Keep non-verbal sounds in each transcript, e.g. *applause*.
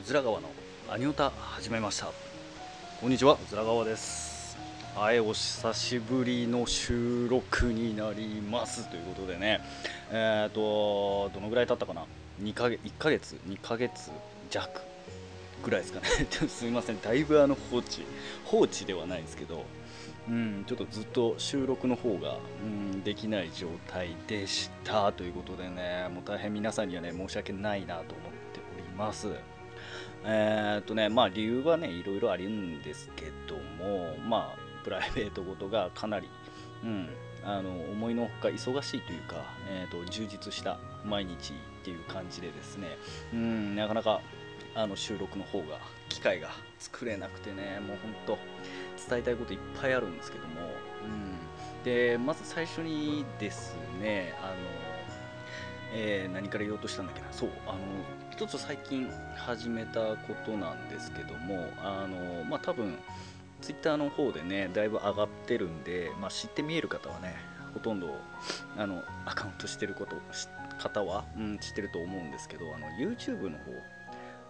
うずら川のアニオタ始めました。こんにちはうずら川です。はいお久しぶりの収録になります。ということでねえっ、ー、とどのぐらい経ったかな？2ヶ月1ヶ月？2ヶ月弱ぐらいですかね。*laughs* すみませんだいぶあの放置放置ではないですけどうん、ちょっとずっと収録の方が、うん、できない状態でした。ということでね、もう大変皆さんにはね、申し訳ないなと思っております。えー、っとね、まあ理由はね、いろいろあるんですけども、まあ、プライベートごとがかなり、うん、あの思いのほか忙しいというか、えー、っと充実した毎日っていう感じでですね、うん、なかなかあの収録の方が機会が作れなくてねもうほんと伝えたいこといっぱいあるんですけども、うん、でまず最初にですねあの、えー、何から言おうとしたんだっけな。そうあの一つ最近始めたことなんですけどもあのまあ多分ツイッターの方でねだいぶ上がってるんで、まあ、知って見える方はねほとんどあのアカウントしてること方は、うん、知ってると思うんですけどあの YouTube の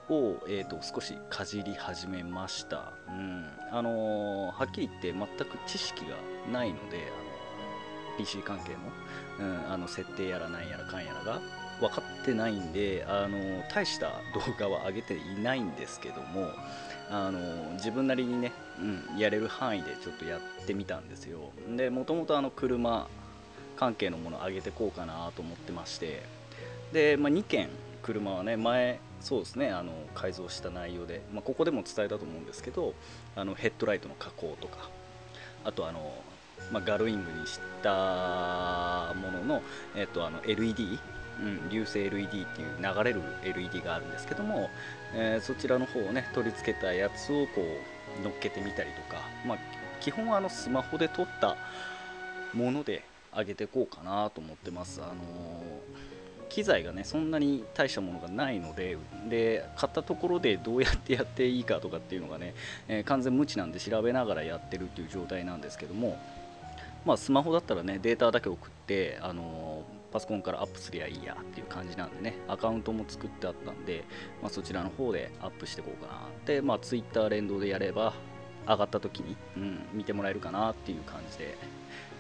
方を、えーと、少しかじり始めました、うん。あの、はっきり言って全く知識がないので、あの PC 関係の,、うん、あの設定やらなんやらかんやらが分かってないんで、あの、大した動画は上げていないんですけども、あの、自分なりにね、うん、やれる範囲でちょっとやってみたんですよ。でもともと車関係のものを上げてこうかなと思ってましてで、まあ、2件車はね前そうですねあの改造した内容で、まあ、ここでも伝えたと思うんですけどあのヘッドライトの加工とかあとあの、まあ、ガルウィングにしたものの、えっと、あの LED うん、流星 LED っていう流れる LED があるんですけども、えー、そちらの方をね取り付けたやつをこう乗っけてみたりとか、まあ、基本はあのスマホで撮ったもので上げてこうかなと思ってます。あのー機材がねそんなに大したものがないのでで買ったところでどうやってやっていいかとかっていうのがね、えー、完全無知なんで調べながらやってるっていう状態なんですけどもまあスマホだったらねデータだけ送ってあのー、パソコンからアップすりゃいいやっていう感じなんでね。アカウントも作ってあったんで、まあ、そちらの方でアップしていこうかなでまあ Twitter 連動でやれば上がった時に、うん、見てもらえるかなっていう感じで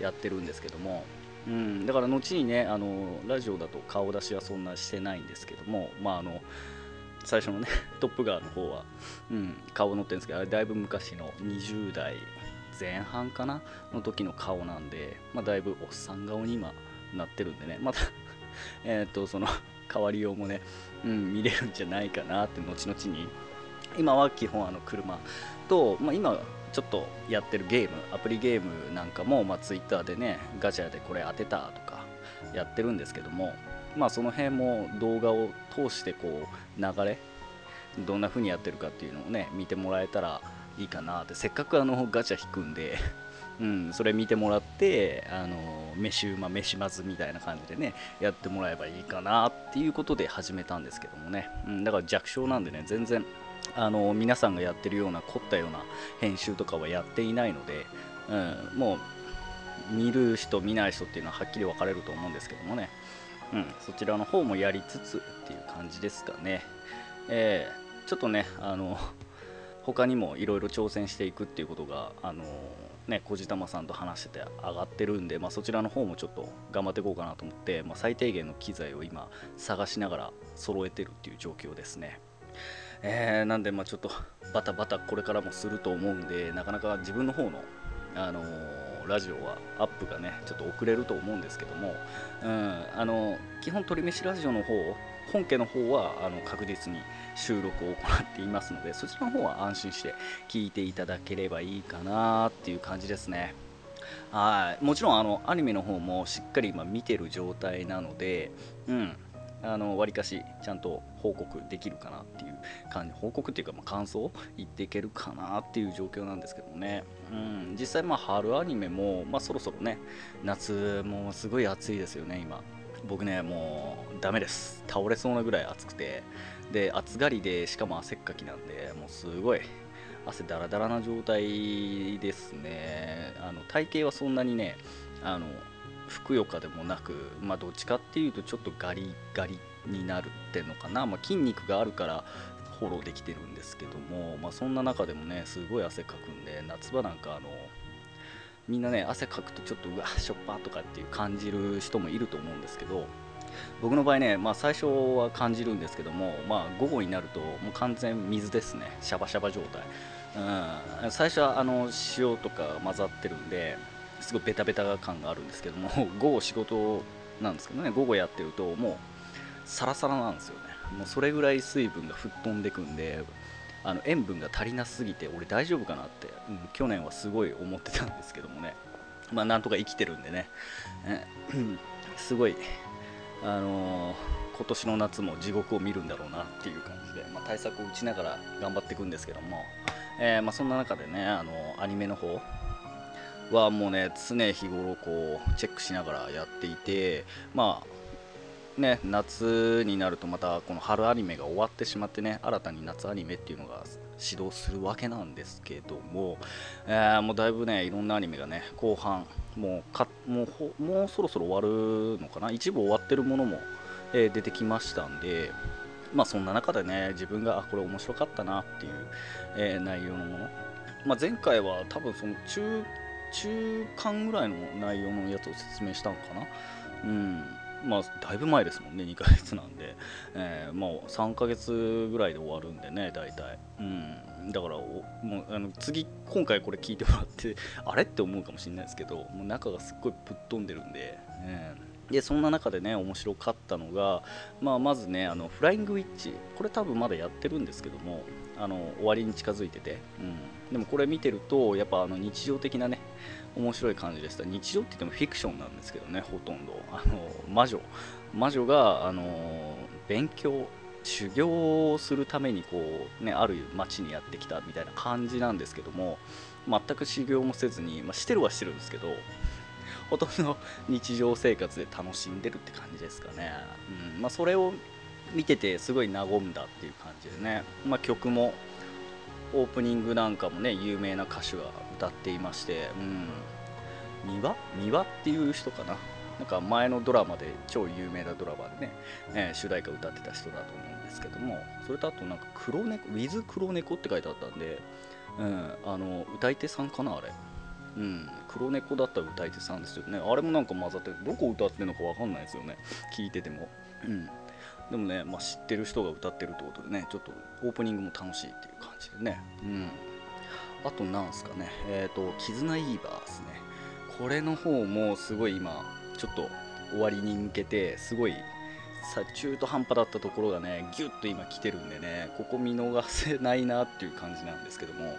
やってるんですけども。うん、だから後にねあのラジオだと顔出しはそんなしてないんですけども。まああの最初のね *laughs* トップガーの方は、うん、顔載ってるんですけどあれだいぶ昔の20代前半かなの時の顔なんで、まあ、だいぶおっさん顔に今なってるんでね。また *laughs* えっとその *laughs* 変わりようもね、うん、見れるんじゃないかなって後々に。今は基本あの車と、まあ、今ちょっとやってるゲームアプリゲームなんかも、まあ、Twitter でねガチャでこれ当てたとかやってるんですけどもまあその辺も動画を通してこう流れどんな風にやってるかっていうのをね見てもらえたらいいかなって。せっかくあのガチャ引くんでうん、それ見てもらってあの飯うま飯まずみたいな感じでねやってもらえばいいかなっていうことで始めたんですけどもね、うん、だから弱小なんでね全然あの皆さんがやってるような凝ったような編集とかはやっていないので、うん、もう見る人見ない人っていうのははっきり分かれると思うんですけどもね、うん、そちらの方もやりつつっていう感じですかね、えー、ちょっとねあの他にもいろいろ挑戦していくっていうことがあのね小玉さんと話してて上がってるんで、まあ、そちらの方もちょっと頑張っていこうかなと思って、まあ、最低限の機材を今探しながら揃えてるっていう状況ですね。えー、なんでまあちょっとバタバタこれからもすると思うんでなかなか自分の方の、あのー、ラジオはアップがねちょっと遅れると思うんですけども、うん、あの基本鳥飯ラジオの方本家の方はあの確実に収録を行っていますのでそちらの方は安心して聞いていただければいいかなっていう感じですね。はい。もちろんあのアニメの方もしっかり今見てる状態なのでうん。あの割かしちゃんと報告できるかなっていう感じ。報告っていうかま感想？言っていけるかなっていう状況なんですけどもね、うん、実際まあ春アニメも、まあ、そろそろね夏もすごい暑いですよね今。僕ねもうダメです。倒れそうなぐらい暑くて。で暑がりでしかも汗っかきなんでもうすごい。汗だらだらな状態ですね。あの体型はそんなにねあのふくよかでもなく、まあ、どっちかっていうとちょっとガリガリになるってのかな、まあ、筋肉があるからフォローできてるんですけども、まあ、そんな中でもねすごい汗かくんで夏場なんかあのみんなね汗かくとちょっとうわしょっぱとかっていう感じる人もいると思うんですけど僕の場合ね、まあ、最初は感じるんですけども、まあ、午後になるともう完全水ですね。シャバシャバ状態、うん、最初はあの塩とか混ざってるんですごいベタベタ感があるんですけども *laughs* 午後仕事なんですけどね午後やってるともうサラサラなんですよね。もうそれぐらい水分が吹っ飛んでくんであの塩分が足りなすぎて俺大丈夫かなって、うん、去年はすごい思ってたんですけどもね。*laughs* まあなんとか生きてるんでね、えすごいあのー、今年の夏も地獄を見るんだろうなっていう感じで、まあ、対策を打ちながら頑張っていくんですけども、えー、まあ、そんな中でね、あのー、アニメの方はもうね常日頃こうチェックしながらやっていてまあね夏になるとまたこの春アニメが終わってしまってね新たに夏アニメっていうのが始動するわけなんですけども、えー、もうだいぶねいろんなアニメがね後半もうかもうもうそろそろ終わるのかな？一部終わってるものも、えー、出てきましたんでまあそんな中でね自分があこれ面白かったなっていう、えー、内容のもの。まあ、前回は多分その中中間ぐらいの内容のやつを説明したのかな？うん。まあだいぶ前ですもんね2ヶ月なんで、えー、もう3ヶ月ぐらいで終わるんでね大体。うん。だからもうあの次今回これ聞いてもらって *laughs* あれって思うかもしれないですけどもう中がすっごいぶっ飛んでるんで、えー、でそんな中でね面白かったのが、まあ、まずねあのフライングウィッチ。これ多分まだやってるんですけどもあの終わりに近づいてて、うん、でもこれ見てるとやっぱあの日常的なね面白い感じでした。日常って言ってもフィクションなんですけどねほとんど。あの魔女。魔女があの勉強修行をするためにこう、ね、ある町にやってきたみたいな感じなんですけども全く修行もせずに、まあ、してるはしてるんですけどほとんど日常生活で楽しんでるって感じですかね、うん。まあ、それを見ててすごい和んだっていう感じでね、まあ、曲もオープニングなんかもね有名な歌手が歌っていましてうん。三輪三輪っていう人かな。なんか前のドラマで超有名なドラマでね、えー、主題歌歌ってた人だと思うんですけどもそれとあとなんか黒猫？ウィズ黒猫って書いてあったんで、うん、あの歌い手さんかなあれ。うん、黒猫だったら歌い手さんですよね。あれもなんか混ざってどこ歌ってるのか分かんないですよね。聞いてても、うん、でもね、まあ、知ってる人が歌ってるってことでねちょっとオープニングも楽しいっていう感じでね。うん。あとなんすかね。えっ、ー、と絆イーバーですね。これの方もすごい今ちょっと終わりに向けてすごいさ中途半端だったところがねギュッと今来てるんでねここ見逃せないなっていう感じなんですけども。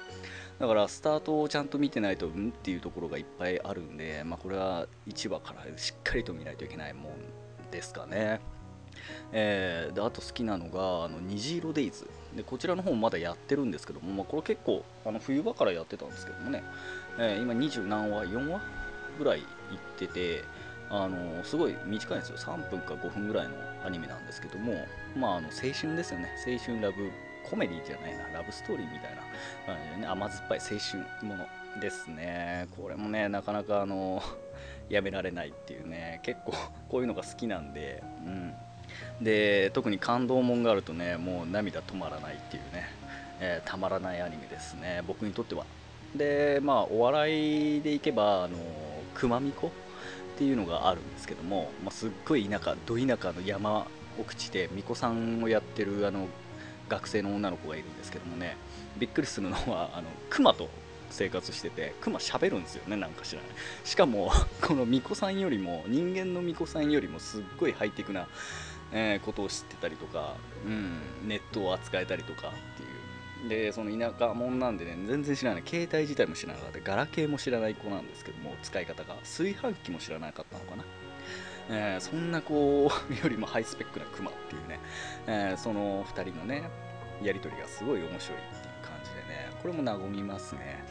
だからスタートをちゃんと見てないとうんっていうところがいっぱいあるんで、まあ、これは1話からしっかりと見ないといけないもんですかね。えー、であと好きなのがあの虹色デイズ。でこちらの方もまだやってるんですけども、まあ、これ結構あの冬場からやってたんですけどもね、えー、今20何話4話ぐらいいっててあのすごい短いんですよ。3分か5分ぐらいのアニメなんですけども、まあ、あの青春ですよね。青春ラブコメディじゃないな。ラブストーリーみたいな。感じでね甘酸っぱい青春ものですね。これもねなかなかあのやめられないっていうね。結構こういうのが好きなんで、うん、で特に感動もんがあるとねもう涙止まらないっていうね、えー、たまらないアニメですね。僕にとっては。でまあお笑いでいけばあの熊巫女っていうのがあるんですけども、まあ、すっごい田舎ど田舎の山奥地で巫女さんをやってるあの学生の女の子がいるんですけどもねびっくりするのはあの熊と生活しててクマ喋るんですよねなんか知ら。ないしかもこの巫女さんよりも人間の巫女さんよりもすっごいハイテクなえー、ことを知ってたりとか、うん、ネットを扱えたりとかっていう。でその田舎者なんでね全然知らない。携帯自体も知らなかった。ガラケーも知らない子なんですけども使い方が。炊飯器も知らなかったのかな。えー、そんな子よりもハイスペックなクマっていうね、えー、その2人のねやり取りがすごい面白いっていう感じでね。これも和みますね。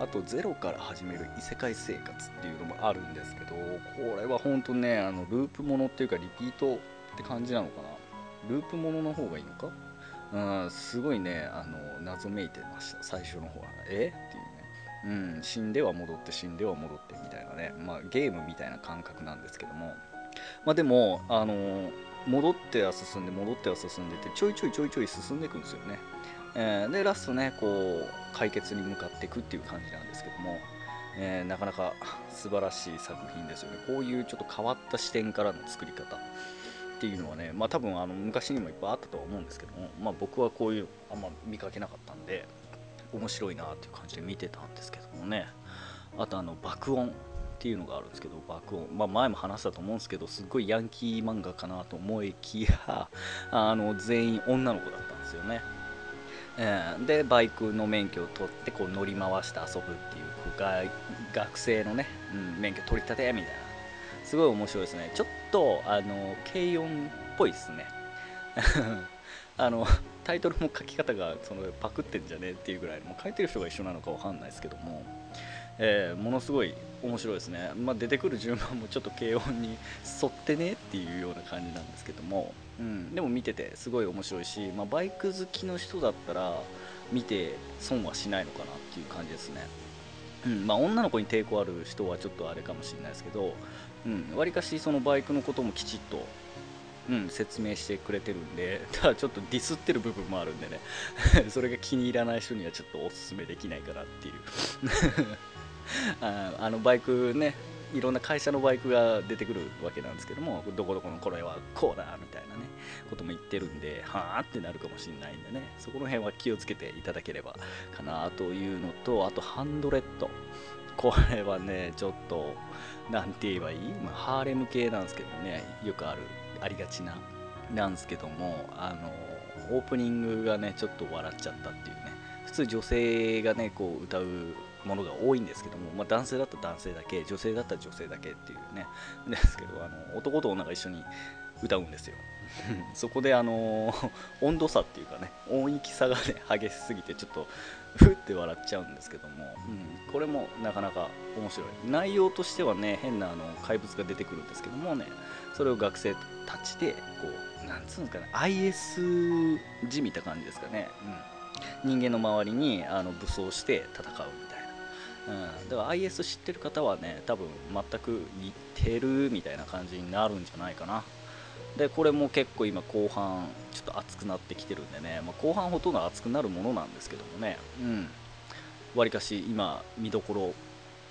あとゼロから始める異世界生活っていうのもあるんですけどこれは本当ねあのループものっていうかリピートって感じなのかな？ループものの方がいいのか？うんすごいねあの謎めいてました。最初の方はえ？っていうね。うん死んでは戻って死んでは戻ってみたいなね。まあゲームみたいな感覚なんですけども。まあでもあの戻っては進んで戻っては進んでってちょいちょいちょいちょい進んでいくんですよね、えー、でラストねこう解決に向かっていくっていう感じなんですけども、えー、なかなか素晴らしい作品ですよね。こういうちょっと変わった視点からの作り方。っていうのはねまあ多分あの昔にもいっぱいあったとは思うんですけども、まあ、僕はこういうあんま見かけなかったんで面白いなっていう感じで見てたんですけどもね。あとあの爆音っていうのがあるんですけど爆音、まあ、前も話したと思うんですけどすっごいヤンキー漫画かなと思いきや *laughs* あの全員女の子だったんですよね、えー、でバイクの免許を取ってこう乗り回して遊ぶっていう学生のね、うん、免許取り立てみたいな。すごい面白いですね。ちょっとあの軽音っぽいですね。*laughs* あのタイトルも書き方がそのパクってんじゃねえっていうぐらいもう書いてる人が一緒なのかわかんないですけども。えー、ものすごい面白いですね、まあ、出てくる順番もちょっと軽音に沿ってねっていうような感じなんですけども、うん、でも見ててすごい面白いし、まあ、バイク好きの人だったら見て損はしないのかなっていう感じですね、うん。まあ、女の子に抵抗ある人はちょっとあれかもしれないですけどわり、ん、かしそのバイクのこともきちっとうん、説明してくれてるんで、*laughs* ただちょっとディスってる部分もあるんでね、*laughs* それが気に入らない人にはちょっとおすすめできないかなっていう。*laughs* ああのバイクねいろんな会社のバイクが出てくるわけなんですけどもどこどこのこれはこうだみたいなねことも言ってるんではあってなるかもしれないんでね。そこの辺は気をつけていただければかなというのとあとハンドレッド。これはねちょっと何て言えばいい、まあ、ハーレム系なんですけどねよくあるありがちななんですけどもあのオープニングがねちょっと笑っちゃったっていうね。普通女性がねこう歌うものが多いんですけども、まあ、男性だったら男性だけ女性だったら女性だけっていうね。ですけどあの男と女が一緒に歌うんですよ。そこであの温度差っていうかね音域差がね激しすぎてちょっとふって笑っちゃうんですけども、うん、これもなかなか面白い。内容としてはね変なあの怪物が出てくるんですけどもねそれを学生たちでこうなんつうんですかね IS じみた感じですかね、うん、人間の周りにあの武装して戦うみたいな。うん、だから IS 知ってる方はね多分全く似てるみたいな感じになるんじゃないかな。でこれも結構今後半ちょっと熱くなってきてるんでね、まあ、後半ほとんど熱くなるものなんですけどもね。うん。わりかし今見どころ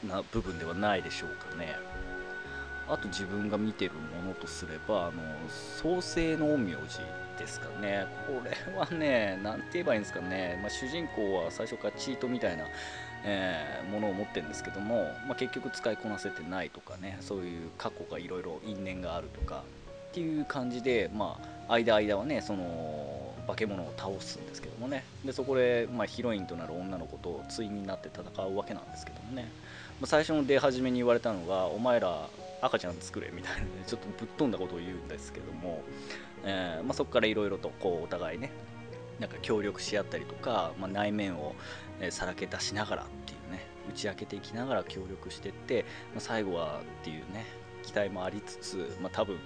な部分ではないでしょうかね。あと自分が見てるものとすればあの創世の陰陽師ですかね。これはね何て言えばいいんですかね、まあ、主人公は最初からチートみたいなえー、ものを持ってるんですけども、まあ、結局使いこなせてないとかね。そういう過去がいろいろ因縁があるとか。っていう感じで、まあ、間間はねその化け物を倒すんですけどもね。でそこで、まあ、ヒロインとなる女の子と対になって戦うわけなんですけどもね、まあ、最初の出始めに言われたのがお前ら赤ちゃん作れみたいな、ね、ちょっとぶっ飛んだことを言うんですけども、えーまあ、そこからいろいろとこうお互いねなんか協力し合ったりとか、まあ、内面をさらけ出しながらっていうね打ち明けていきながら協力していって、まあ、最後はっていうね期待もありつつ、まあ、多分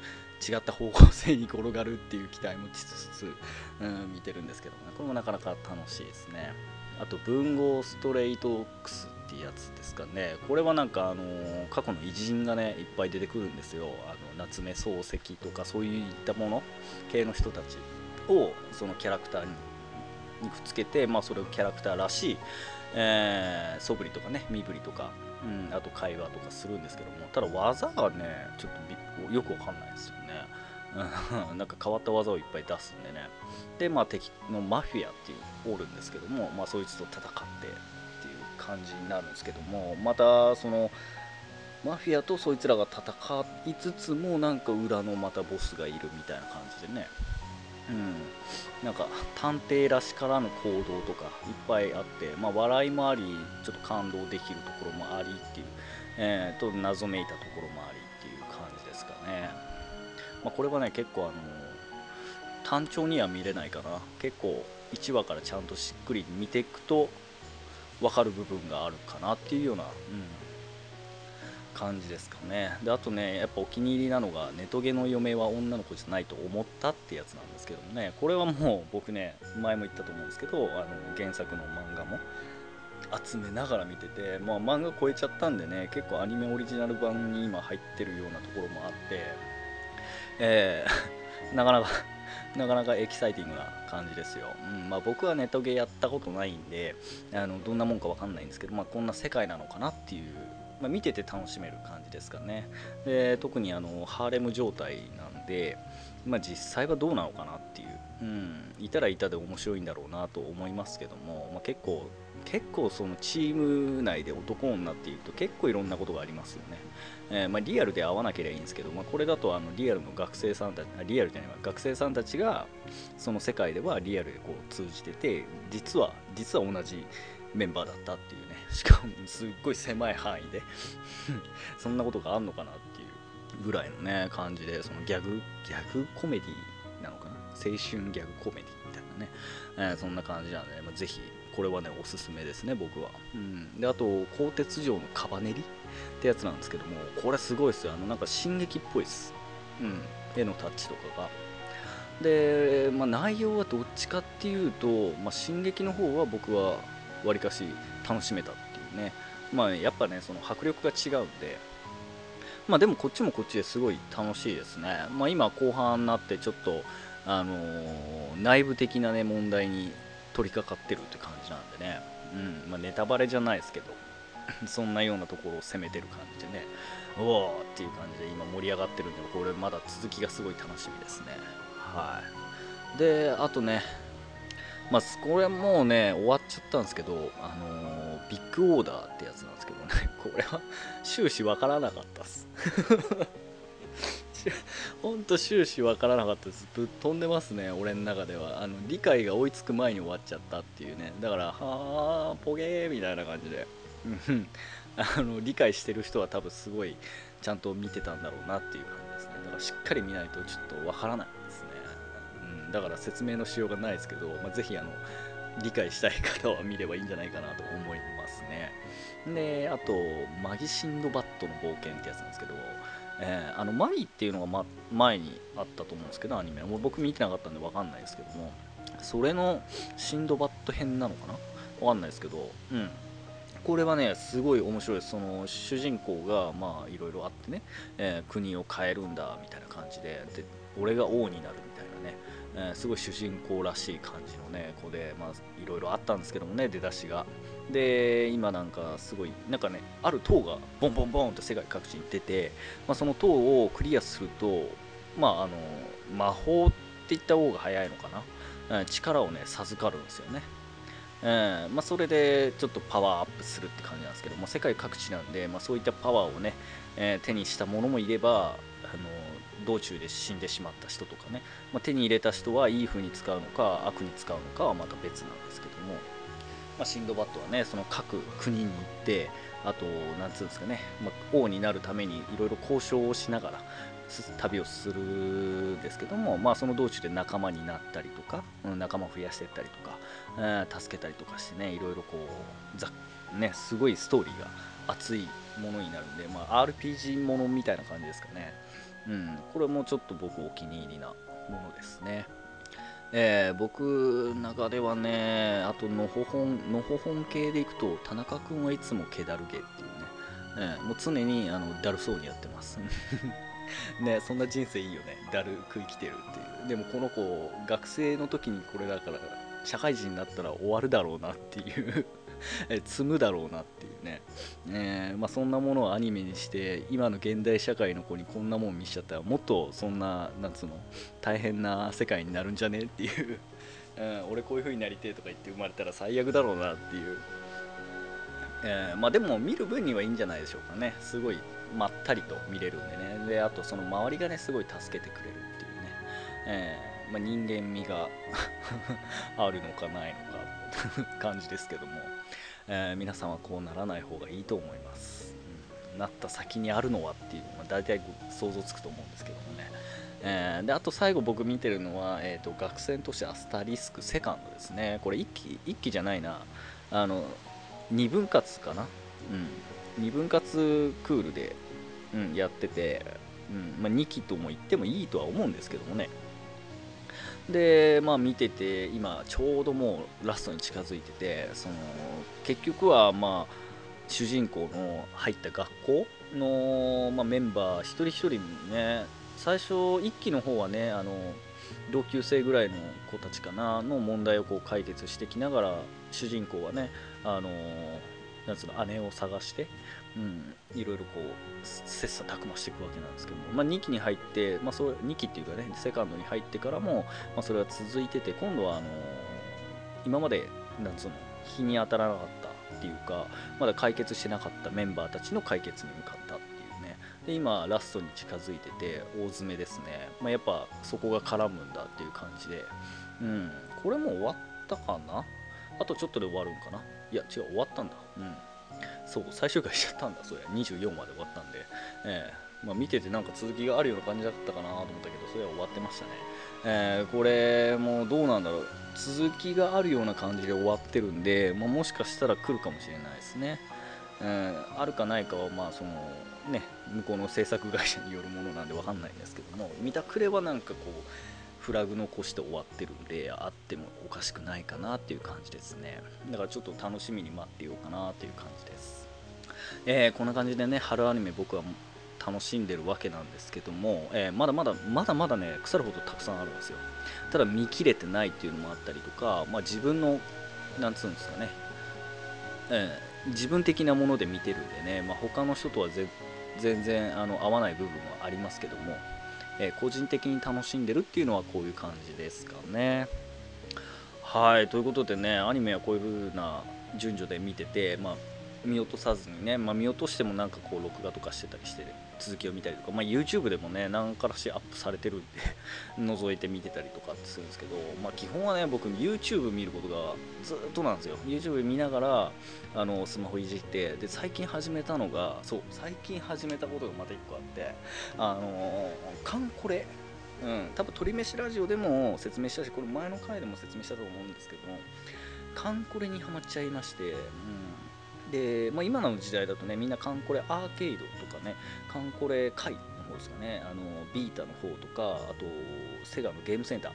違った方向性に転がるっていう期待もしつつ、うん、見てるんですけども、ね、これもなかなか楽しいですね。あと文豪ストレイトオックスっていうやつですかね。これはなんかあの過去の偉人がねいっぱい出てくるんですよ。あの夏目漱石とかそういったもの系の人たちをそのキャラクターににくっつけて、まあ、それをキャラクターらしい、えー、素振りとかね身振りとか、うん、あと会話とかするんですけども。ただ技がねちょっとよくわかんないですよね。*laughs* なんか変わった技をいっぱい出すんでね。でまあ敵のマフィアっていうおるんですけども、まあ、そいつと戦ってっていう感じになるんですけどもまたそのマフィアとそいつらが戦いつつもなんか裏のまたボスがいるみたいな感じでね。うん。なんか探偵らしからぬ行動とかいっぱいあって、まあ、笑いもありちょっと感動できるところもありっていう、えー、と謎めいたところもありっていう感じですかね、まあ、これはね結構あの単調には見れないかな。結構1話からちゃんとしっくり見ていくと分かる部分があるかなっていうような、うん、感じですかね。であとねやっぱお気に入りなのがネトゲの嫁は女の子じゃないと思ったってやつなんですけどもね。これはもう僕ね前も言ったと思うんですけどあの原作の漫画も集めながら見てて、まあ、漫画超えちゃったんでね結構アニメオリジナル版に今入ってるようなところもあって、えー *laughs* なかなか *laughs* なかなかエキサイティングな感じですよ、うんまあ、僕はネットゲーやったことないんであのどんなもんか分かんないんですけど、まあ、こんな世界なのかなっていう、まあ、見てて楽しめる感じですかね。で特にあのハーレム状態なんで、まあ、実際はどうなのかなっていう、うん、いたらいたで面白いんだろうなと思いますけども、まあ、結構結構そのチーム内で男女っていうと結構いろんなことがありますよね、えー、まあ、リアルで会わなければいいんですけど、まあ、これだとあのリアルの学生さんたちリアルじゃない学生さんたちがその世界ではリアルでこう通じてて実は実は同じメンバーだったっていうね。しかもすっごい狭い範囲で *laughs* そんなことがあんのかなっていうぐらいのね感じでそのギャグギャグコメディなのかな？青春ギャグコメディみたいなね、えー、そんな感じなんで、まあ、ぜひこれはねおすすめですね僕は、うん、であと鋼鉄城のカバネリ？ってやつなんですけどもこれすごいですよ。あのなんか進撃っぽいです。うん。絵のタッチとかが。で、まあ、内容はどっちかっていうと、まあ、進撃の方は僕はわりかし楽しめたっていうね。まあやっぱねその迫力が違うんで。まあでもこっちもこっちですごい楽しいですね。まあ今後半になってちょっとあのー、内部的なね問題に取り掛かってるって感じなんでね、うん。まあ、ネタバレじゃないですけど *laughs* そんなようなところを攻めてる感じでねおおっていう感じで今盛り上がってるんでこれまだ続きがすごい楽しみですねはいであとねまあ、これもうね終わっちゃったんですけど、あのー、ビッグオーダーってやつなんですけどね *laughs* これは終始わからなかったっす *laughs* ほんと終始わからなかったです。ぶっ飛んでますね、俺の中では。あの理解が追いつく前に終わっちゃったっていうね。だから、はあ、ポゲーみたいな感じで。*laughs* あの理解してる人は多分すごいちゃんと見てたんだろうなっていう感じですね。だからしっかり見ないとちょっとわからないですね。うん、だから説明のしようがないですけど、まあ、ぜひあの理解したい方は見ればいいんじゃないかなと思いますね。で、あと、マギシンドバットの冒険ってやつなんですけど、えー、あのマリーっていうのが、ま、前にあったと思うんですけどアニメもう僕見てなかったんで分かんないですけどもそれのシンドバッド編なのかな？分かんないですけどうんこれはねすごい面白い。その主人公がまあいろいろあってね、えー、国を変えるんだみたいな感じでで俺が王になるみたいなねえー、すごい主人公らしい感じのね子で、まあ、いろいろあったんですけどもね出だしが。で今なんかすごいなんかねある塔がボンボンボンと世界各地に出て、まあ、その塔をクリアするとまああの魔法って言った方が早いのかな、力をね授かるんですよね。えーまあ、それでちょっとパワーアップするって感じなんですけども世界各地なんで、まあ、そういったパワーをね、えー、手にした者もいればあの道中で死んでしまった人とかね、まあ、手に入れた人はいい風に使うのか悪に使うのかはまた別なんですけども、まあ、シンドバッドはねその各国に行ってあとなんつうんですかね、まあ、王になるためにいろいろ交渉をしながら旅をするんですけども、まあ、その道中で仲間になったりとか、仲間を増やしていったりとか、え、助けたりとかしてねいろいろこうざねすごいストーリーが熱いものになるんで、まあ、RPG ものみたいな感じですかねうん、これもちょっと僕お気に入りなものですね。えー、僕の中ではね、あとのほほん、のほほん系でいくと、田中君はいつもけだるげっていうね、えー、もう常にあのだるそうにやってます。*laughs* ね、そんな人生いいよね、だるく生きてるっていう。でもこの子、学生の時にこれだから、社会人になったら終わるだろうなっていう *laughs* 積むだろうなっていうね、えー、まあ、そんなものをアニメにして今の現代社会の子にこんなもん見しちゃったらもっとそんななんつうの大変な世界になるんじゃねっていう。う *laughs* ん、俺こういう風になりてえとか言って生まれたら最悪だろうなっていう、えー、まあ、でも見る分にはいいんじゃないでしょうかね。すごいまったりと見れるんでね。であとその周りがねすごい助けてくれるっていうね、えー、まあ、人間味が *laughs* あるのかないのか感じですけども、えー、皆さんはこうならない方がいいと思います、うん、なった先にあるのはっていうのは大体想像つくと思うんですけどもね、えー、であと最後僕見てるのは、えーと、学生としてアスタリスクセカンドですね。これ1期 ,1 期じゃないな。あの2分割かな。うん。2分割クールで、うん、やってて、うん。まあ、2期とも言ってもいいとは思うんですけどもね。でまあ見てて今ちょうどもうラストに近づいててその結局はまあ主人公の入った学校の、まあ、メンバー一人一人にね最初1期の方はねあの同級生ぐらいの子たちかなの問題をこう解決してきながら主人公はねあのなんつうの姉を探して、うん、いろいろこう切磋琢磨していくわけなんですけども、まあ、2期に入って、まあ、それ2期っていうかねセカンドに入ってからも、まあ、それは続いてて今度はあの今までなんつうの日に当たらなかったっていうかまだ解決してなかったメンバーたちの解決に向かったっていうね。で今ラストに近づいてて大詰めですね、まあ、やっぱそこが絡むんだっていう感じで。うん。これも終わったかな？あとちょっとで終わるんかな？いや違う終わったんだ。うん。そう最終回しちゃったんだそれ。24まで終わったんで、えーまあ、見ててなんか続きがあるような感じだったかなと思ったけどそれは終わってましたね、えー、これもうどうなんだろう。続きがあるような感じで終わってるんで、まあ、もしかしたら来るかもしれないですね、えー、あるかないかはまあそのね向こうの制作会社によるものなんで分かんないんですけども見たくればなんかこうフラグ残して終わってるんであってもおかしくないかなっていう感じですね。だからちょっと楽しみに待ってようかなっていう感じです、えー、こんな感じでね春アニメ僕は楽しんでるわけなんですけども、えー、まだまだまだまだね腐るほどたくさんあるんですよ。ただ見切れてないっていうのもあったりとか、まあ、自分のなんつうんですかね、えー、自分的なもので見てるんでね、まあ、他の人とは全然あの合わない部分はありますけども、え、個人的に楽しんでるっていうのはこういう感じですかね。はいということでねアニメはこういう風な順序で見てて、まあ、見落とさずにね、まあ、見落としてもなんかこう録画とかしてたりして続きを見たりとか、まあ、YouTube でもね何からしアップされてるんで *laughs* 覗いて見てたりとかするんですけど、まあ、基本はね僕 YouTube 見ることがずっとなんですよ。YouTube 見ながらあのスマホいじってで最近始めたのがそう最近始めたことがまた1個あってあのカンコレ。うん、多分鳥飯ラジオでも説明したしこれ前の回でも説明したと思うんですけどもカンコレにはまっちゃいまして、うん、で、まあ、今の時代だとねみんなカンコレアーケードとかねカンコレ会の方ですかね。あのビータの方とかあとセガのゲームセンター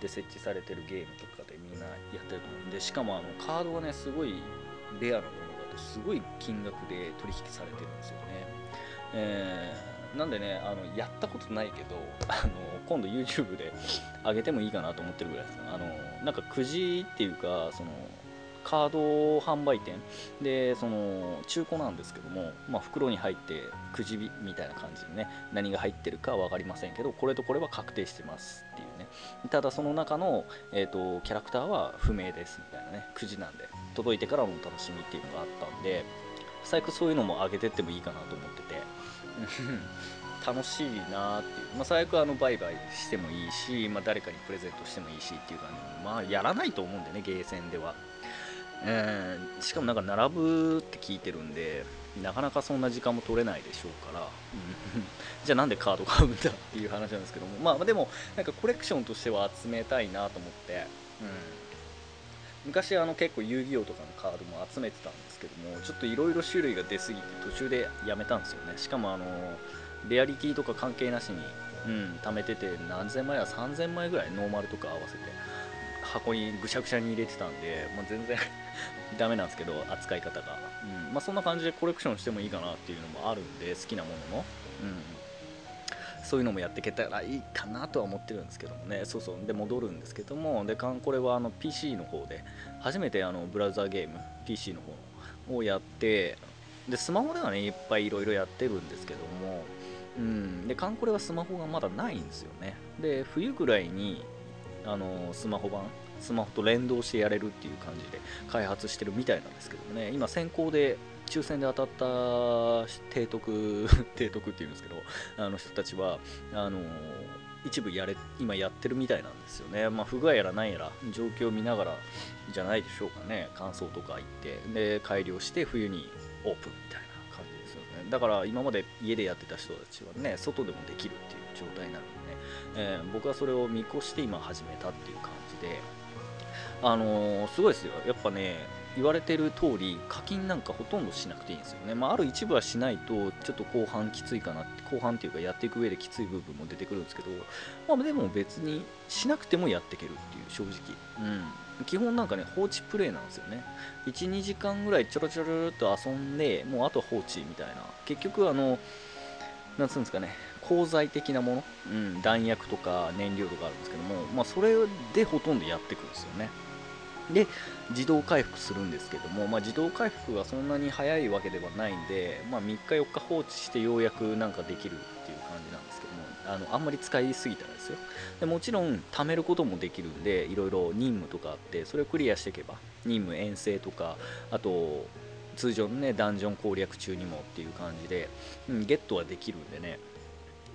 で設置されてるゲームとかでみんなやってると思うんでしかもあのカードがねすごいレアなものだとすごい金額で取引されてるんですよね、えー、なんでねあのやったことないけどあの今度 YouTube で上げてもいいかなと思ってるぐらいですあのなんかくじっていうかそのカード販売店。でその中古なんですけども、まあ、袋に入ってくじみたいな感じでね何が入ってるか分かりませんけどこれとこれは確定してますっていうね。ただその中の、えーと、キャラクターは不明ですみたいなねくじなんで届いてからの楽しみっていうのがあったんで最悪そういうのも上げてってもいいかなと思ってて。*laughs* 楽しいなっていう、まあ、最悪あの売買してもいいし、まあ、誰かにプレゼントしてもいいしっていう感じまあやらないと思うんでねゲーセンでは。えー、しかもなんか並ぶって聞いてるんでなかなかそんな時間も取れないでしょうから、*laughs* じゃあなんでカード買うんだっていう話なんですけども。まあでもなんかコレクションとしては集めたいなと思って、うん、昔あの結構遊戯王とかのカードも集めてたんですけどもちょっといろいろ種類が出すぎて途中でやめたんですよね。しかもあのレアリティとか関係なしに、うん、貯めてて何千枚や3000枚ぐらいノーマルとか合わせて箱にぐしゃぐしゃに入れてたんで、まあ、全然 *laughs* ダメなんですけど扱い方が、うん。まあ、そんな感じでコレクションしてもいいかなっていうのもあるんで好きなものの、うん、そういうのもやっていけたらいいかなとは思ってるんですけどもね。そうそう。で戻るんですけどもでこれはあの PC の方で初めてあのブラウザーゲーム PC の方をやってでスマホではねいっぱいいろいろやってるんですけどもうん、でカンコレはスマホがまだないんですよね。で冬ぐらいにあのスマホ版スマホと連動してやれるっていう感じで開発してるみたいなんですけどもね。今先行で抽選で当たった提督 *laughs* 提督っていうんですけどあの人たちはあの一部やれ今やってるみたいなんですよね、まあ、不具合やらないやら状況を見ながらじゃないでしょうかね。乾燥とか行って。で改良して冬にオープンみたいな感じですよね。だから今まで家でやってた人たちはね外でもできるっていう状態になるんでね、えー、僕はそれを見越して今始めたっていう感じで。あのー、すごいですよ。やっぱね言われてる通り課金なんかほとんどしなくていいんですよね、まあ、ある一部はしないとちょっと後半きついかな後半っていうかやっていく上できつい部分も出てくるんですけど、まあ、でも別にしなくてもやっていけるっていう正直、うん、基本なんかね放置プレイなんですよね。12時間ぐらいちょろちょろっと遊んでもうあと放置みたいな。結局あのなんつうんですかね鋼材的なもの、うん、弾薬とか燃料とかあるんですけども、まあ、それでほとんどやっていくんですよね。で自動回復するんですけども、まあ、自動回復がそんなに早いわけではないんで、まあ、3日4日放置してようやくなんかできるっていう感じなんですけどもあのあんまり使いすぎたらですよ。でもちろん貯めることもできるんでいろいろ任務とかあってそれをクリアしていけば任務遠征とかあと通常のねダンジョン攻略中にもっていう感じで、うん、ゲットはできるんでね。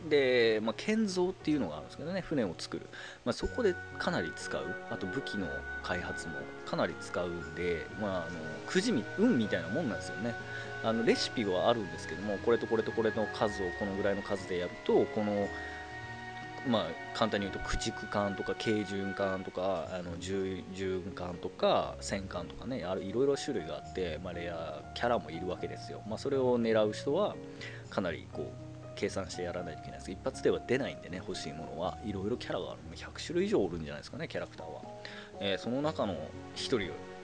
で、まあ、建造っていうのがあるんですけどね船を作る、まあ、そこでかなり使う。あと武器の開発もかなり使うんで、まあ、あのくじみ運みたいなもんなんですよね。あのレシピはあるんですけどもこれとこれとこれの数をこのぐらいの数でやるとこのまあ、簡単に言うと駆逐艦とか軽巡艦とかあの巡艦とか戦艦とかねあるいろいろ種類があって、まあ、レアキャラもいるわけですよ、まあ、それを狙う人はかなりこう計算してやらないといけないです。一発では出ないんでね欲しいものは。いろいろキャラがある。100種類以上おるんじゃないですかねキャラクターは、えー、その中の1人を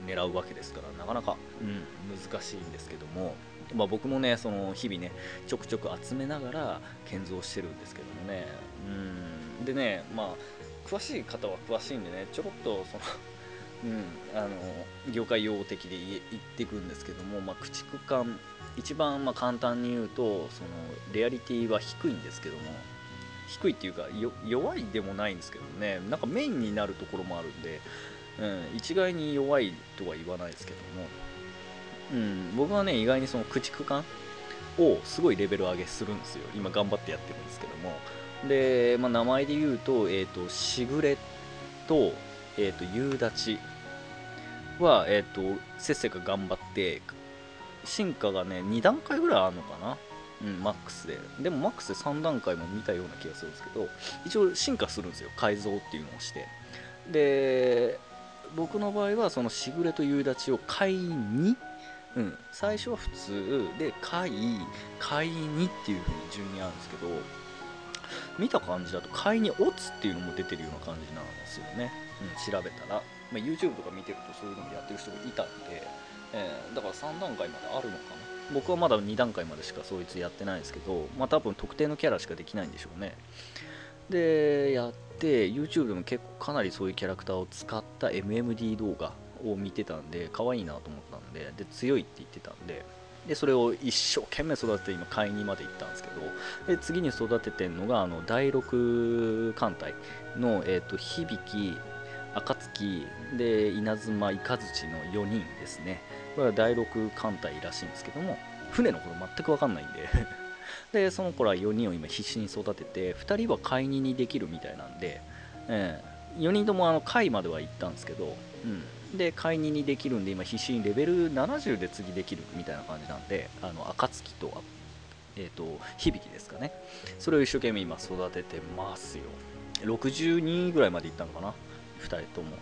狙うわけですからなかなか、うん、難しいんですけども。まあ、僕もねその日々ねちょくちょく集めながら建造してるんですけどもね。うん。でねまあ詳しい方は詳しいんでねちょろっとそのうん、あの業界用的で言っていくんですけども、まあ、駆逐艦一番ま簡単に言うとそのレアリティは低いんですけども低いっていうか弱いでもないんですけどねなんかメインになるところもあるんで、うん、一概に弱いとは言わないですけども、うん、僕はね意外にその駆逐艦をすごいレベル上げするんですよ。今頑張ってやってるんですけども。で、まあ、名前で言うと,、えーと、しぐれと,、えーと、夕立は、えーとせっせか頑張って進化がね2段階ぐらいあるのかな？うんマックスで。でもマックスで3段階も見たような気がするんですけど一応進化するんですよ。改造っていうのをして。で僕の場合はそのしぐれと夕立を買いに。うん、最初は普通。で買い買いにっていう風に順にあるんですけど見た感じだと買いにオツっていうのも出てるような感じなんですよね、うん、調べたら、まあ、YouTube とか見てるとそういうのもやってる人がいたんでえー、だから3段階まであるのかな。僕はまだ2段階までしかそいつやってないんですけどまあ多分特定のキャラしかできないんでしょうね。でやって YouTube でも結構かなりそういうキャラクターを使った MMD 動画を見てたんで可愛いなと思ったんでで強いって言ってたんででそれを一生懸命育てて今買いにまで行ったんですけどで次に育ててるのがあの第6艦隊の、えーと響き暁で稲妻雷の4人ですね。これは第6艦隊らしいんですけども船のこと全く分かんないんで。*laughs* でその子ら4人を今必死に育てて2人は海人にできるみたいなんで、えー、4人ともあの海までは行ったんですけど、うん、で海人にできるんで今必死にレベル70で次できるみたいな感じなんであの暁とえーと、響きですかね。それを一生懸命今育ててますよ。62ぐらいまでいったのかな？2人とも、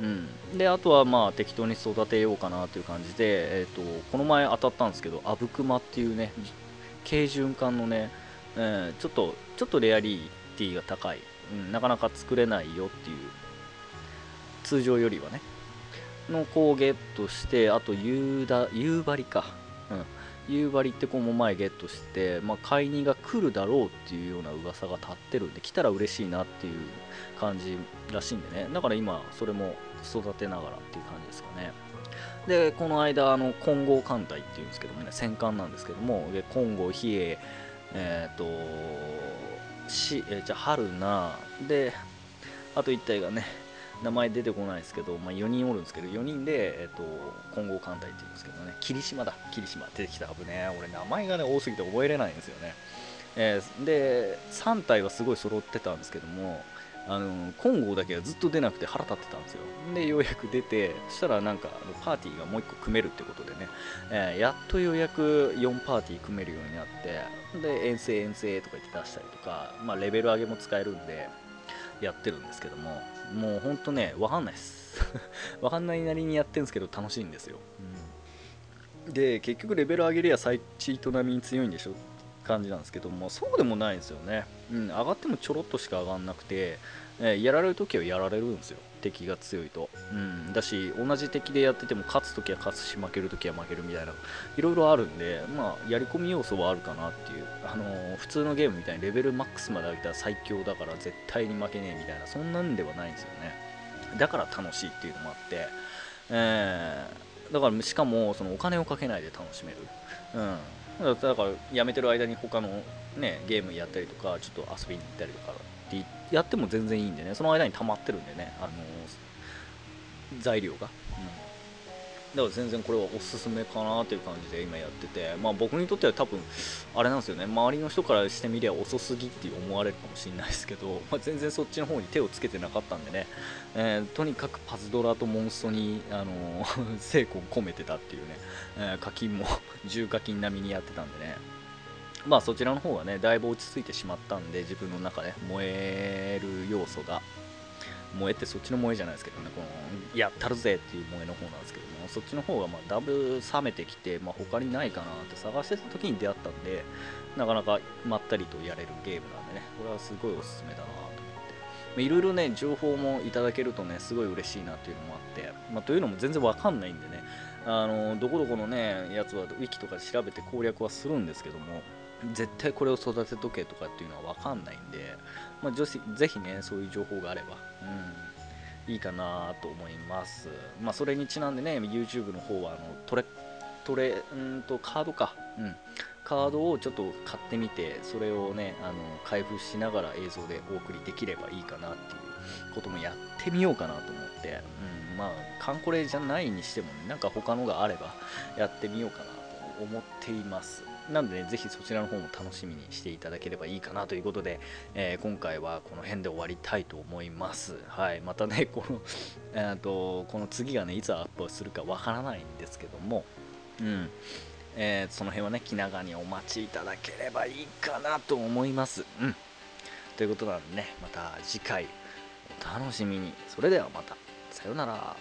うん、であとはまあ適当に育てようかなという感じで、えーと、この前当たったんですけどアブクマっていうね軽循環のね、えー、ちょっとちょっとレアリティが高い、うん、なかなか作れないよっていう通常よりはね。の子をゲットしてあと夕だ夕張か、うん、夕張って子も前ゲットして、まあ、買いにが来るだろうっていうような噂が立ってるんで来たら嬉しいなっていう感じらしいんでね。だから今それも育てながらっていう感じですかね。でこの間あの金剛艦隊っていうんですけどもね戦艦なんですけどもで金剛比叡えっ、ー、とし、えー、じゃあ春菜であと1体がね名前出てこないですけど、まあ、4人おるんですけど4人で、えーと、混合艦隊っていうんですけどね霧島だ霧島。出てきた危ね俺名前がね多すぎて覚えれないんですよね、えー、で3体はすごい揃ってたんですけどもあの金剛だけはずっと出なくて腹立ってたんですよ。でようやく出てそしたらなんかあのパーティーがもう1個組めるってことでね、えー、やっとようやく4パーティー組めるようになってで遠征遠征とか言って出したりとか、まあ、レベル上げも使えるんでやってるんですけどももうほんとねわかんないです。*laughs* わかんないなりにやってるんですけど楽しいんですよ、うん、で結局レベル上げりゃサイチート並みに強いんでしょ。感じなんですけどもそうでもないんですよね、うん、上がってもちょろっとしか上がんなくて、えー、やられるときはやられるんですよ。敵が強いと、うん、だし同じ敵でやってても勝つときは勝つし負けるときは負けるみたいないろいろあるんでまあやり込み要素はあるかなっていう、あのー、普通のゲームみたいにレベルマックスまで上げたら最強だから絶対に負けねえみたいなそんなんではないんですよね。だから楽しいっていうのもあってえー、だからしかもそのお金をかけないで楽しめる、うん、だからやめてる間に他の、ね、ゲームやったりとかちょっと遊びに行ったりとかってやっても全然いいんでね。その間に溜まってるんでね、あのー、材料が、だから全然これはおすすめかなという感じで今やってて、まあ、僕にとっては多分あれなんですよね。周りの人からしてみりゃ遅すぎって思われるかもしれないですけど、*laughs* まあ、全然そっちの方に手をつけてなかったんでね、えー、とにかくパズドラとモンストに、あのー、*laughs* 精魂込めてたっていうね、えー、課金も *laughs* 重課金並みにやってたんでね。まあそちらの方がねだいぶ落ち着いてしまったんで自分の中で燃える要素が。燃えってそっちの燃えじゃないですけどねこのやったるぜっていう萌えの方なんですけどもそっちの方がまあだいぶ冷めてきて、まあ、他にないかなって探してた時に出会ったんでなかなかまったりとやれるゲームなんでねこれはすごいおすすめだなと思って。いろいろね情報もいただけるとねすごい嬉しいなっていうのもあって、まあ、というのも全然わかんないんでねあのどこどこのねやつはウィキとか調べて攻略はするんですけども絶対これを育てとけとかっていうのは分かんないんで、まあ、ぜひねそういう情報があれば、いいかなと思います、まあ、それにちなんでね YouTube の方はあのトレトレんとカードか、うん、カードをちょっと買ってみてそれをねあの開封しながら映像でお送りできればいいかなっていうこともやってみようかなと思って、うん、まあカンコレじゃないにしても、ね、なんか他のがあればやってみようかなと思っていますなので、ね、ぜひそちらの方も楽しみにしていただければいいかなということで、えー、今回はこの辺で終わりたいと思います。はい、またね、*laughs* この、えーと、この次がね、いつアップするかわからないんですけども、うん、えー、その辺はね、気長にお待ちいただければいいかなと思います。うん。ということなんでね、また次回お楽しみに。それではまた。さようなら。